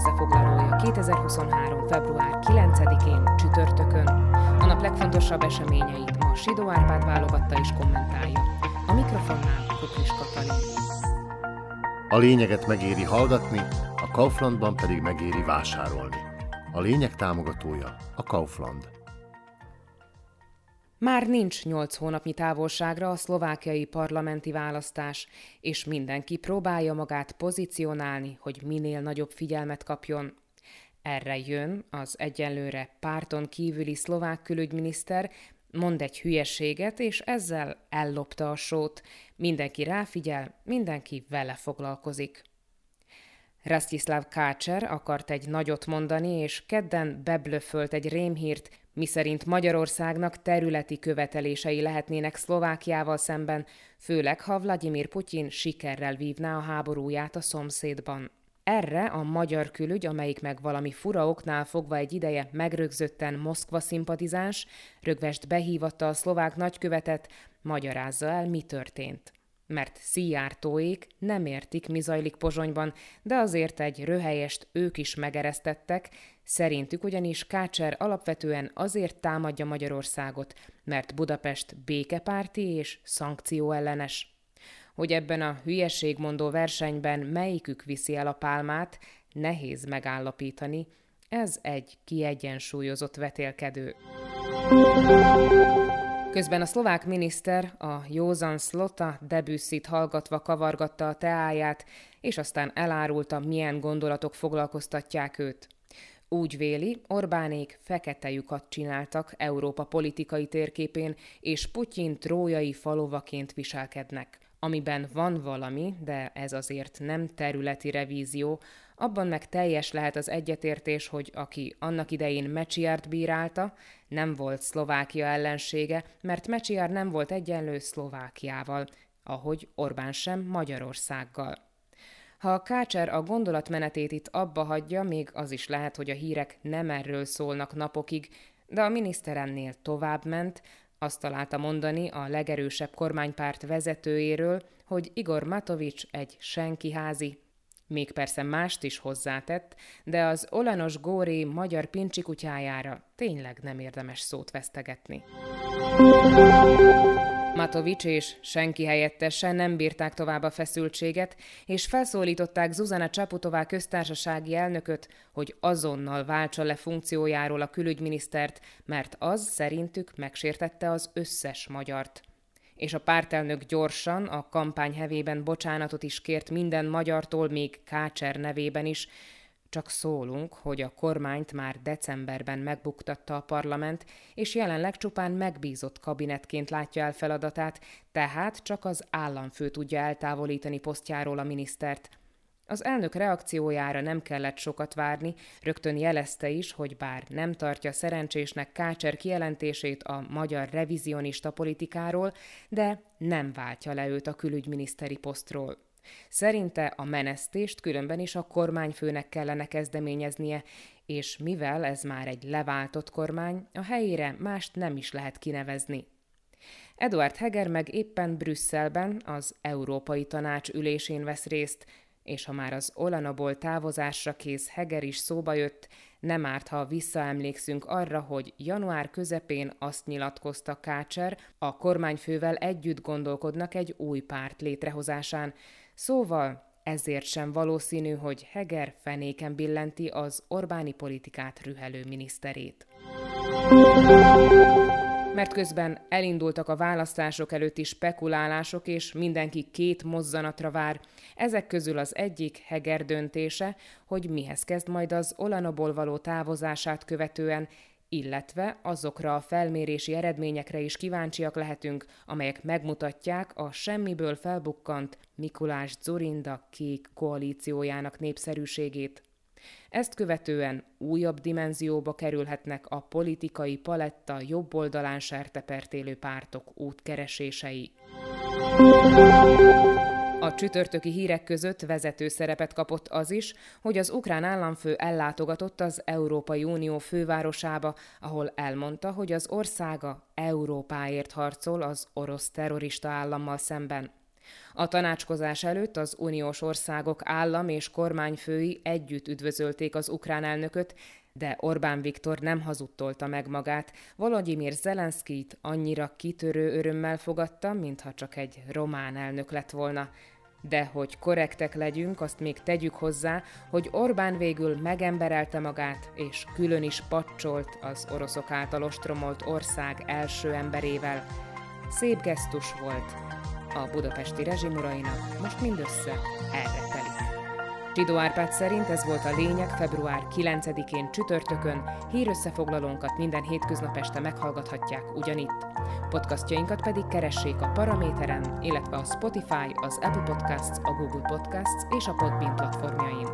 összefoglalója 2023. február 9-én csütörtökön. A nap legfontosabb eseményeit ma Sidó Árpád válogatta és kommentálja. A mikrofonnál Kuklis Katalin. A lényeget megéri hallgatni, a Kauflandban pedig megéri vásárolni. A lényeg támogatója a Kaufland. Már nincs nyolc hónapnyi távolságra a szlovákiai parlamenti választás, és mindenki próbálja magát pozícionálni, hogy minél nagyobb figyelmet kapjon. Erre jön az egyenlőre párton kívüli szlovák külügyminiszter, mond egy hülyeséget, és ezzel ellopta a sót. Mindenki ráfigyel, mindenki vele foglalkozik. Rastislav Kácser akart egy nagyot mondani, és kedden beblöfölt egy rémhírt, miszerint Magyarországnak területi követelései lehetnének Szlovákiával szemben, főleg ha Vladimir Putyin sikerrel vívná a háborúját a szomszédban. Erre a magyar külügy, amelyik meg valami fura oknál fogva egy ideje megrögzötten Moszkva szimpatizáns, rögvest behívatta a szlovák nagykövetet, magyarázza el, mi történt mert Szijjártóék nem értik, mi zajlik Pozsonyban, de azért egy röhelyest ők is megeresztettek, szerintük ugyanis Kácser alapvetően azért támadja Magyarországot, mert Budapest békepárti és szankcióellenes. Hogy ebben a hülyeségmondó versenyben melyikük viszi el a pálmát, nehéz megállapítani, ez egy kiegyensúlyozott vetélkedő. Közben a szlovák miniszter a józan Slota debüsszit hallgatva kavargatta a teáját, és aztán elárulta, milyen gondolatok foglalkoztatják őt. Úgy véli, Orbánék fekete lyukat csináltak Európa politikai térképén, és Putyin trójai falovaként viselkednek. Amiben van valami, de ez azért nem területi revízió, abban meg teljes lehet az egyetértés, hogy aki annak idején Mecsiárt bírálta, nem volt Szlovákia ellensége, mert Mecsiár nem volt egyenlő Szlovákiával, ahogy Orbán sem Magyarországgal. Ha a Kácser a gondolatmenetét itt abba hagyja, még az is lehet, hogy a hírek nem erről szólnak napokig, de a miniszter ennél tovább ment, azt találta mondani a legerősebb kormánypárt vezetőjéről, hogy Igor Matovics egy senkiházi, még persze mást is hozzátett, de az Olanos Góri magyar pincsi kutyájára tényleg nem érdemes szót vesztegetni. Matovics és senki helyettese nem bírták tovább a feszültséget, és felszólították Zuzana Csaputová köztársasági elnököt, hogy azonnal váltsa le funkciójáról a külügyminisztert, mert az szerintük megsértette az összes magyart. És a pártelnök gyorsan a kampány hevében bocsánatot is kért minden magyartól, még Kácser nevében is, csak szólunk, hogy a kormányt már decemberben megbuktatta a parlament, és jelenleg csupán megbízott kabinetként látja el feladatát, tehát csak az államfő tudja eltávolítani posztjáról a minisztert. Az elnök reakciójára nem kellett sokat várni, rögtön jelezte is, hogy bár nem tartja szerencsésnek Kácser kijelentését a magyar revizionista politikáról, de nem váltja le őt a külügyminiszteri posztról. Szerinte a menesztést különben is a kormányfőnek kellene kezdeményeznie, és mivel ez már egy leváltott kormány, a helyére mást nem is lehet kinevezni. Eduard Heger meg éppen Brüsszelben az Európai Tanács ülésén vesz részt, és ha már az Olanaból távozásra kész Heger is szóba jött, nem árt, ha visszaemlékszünk arra, hogy január közepén azt nyilatkozta Kácser, a kormányfővel együtt gondolkodnak egy új párt létrehozásán. Szóval ezért sem valószínű, hogy Heger fenéken billenti az Orbáni politikát rühelő miniszterét mert közben elindultak a választások előtti spekulálások, és mindenki két mozzanatra vár. Ezek közül az egyik Heger döntése, hogy mihez kezd majd az Olanoból való távozását követően, illetve azokra a felmérési eredményekre is kíváncsiak lehetünk, amelyek megmutatják a semmiből felbukkant Mikulás Zorinda kék koalíciójának népszerűségét. Ezt követően újabb dimenzióba kerülhetnek a politikai paletta jobb oldalán sertepertélő pártok útkeresései. A csütörtöki hírek között vezető szerepet kapott az is, hogy az ukrán államfő ellátogatott az Európai Unió fővárosába, ahol elmondta, hogy az országa Európáért harcol az orosz terrorista állammal szemben. A tanácskozás előtt az uniós országok állam és kormányfői együtt üdvözölték az ukrán elnököt, de Orbán Viktor nem hazudtolta meg magát, Volodymyr Zelenszkit annyira kitörő örömmel fogadta, mintha csak egy román elnök lett volna. De hogy korrektek legyünk, azt még tegyük hozzá, hogy Orbán végül megemberelte magát, és külön is pacsolt az oroszok által ostromolt ország első emberével. Szép gesztus volt. A budapesti rezsimurainak most mindössze erre telik. Zsidó Árpád szerint ez volt a lényeg február 9-én csütörtökön, hírösszefoglalónkat minden hétköznap este meghallgathatják ugyanitt. Podcastjainkat pedig keressék a Paraméteren, illetve a Spotify, az Apple Podcasts, a Google Podcasts és a Podbean platformjain.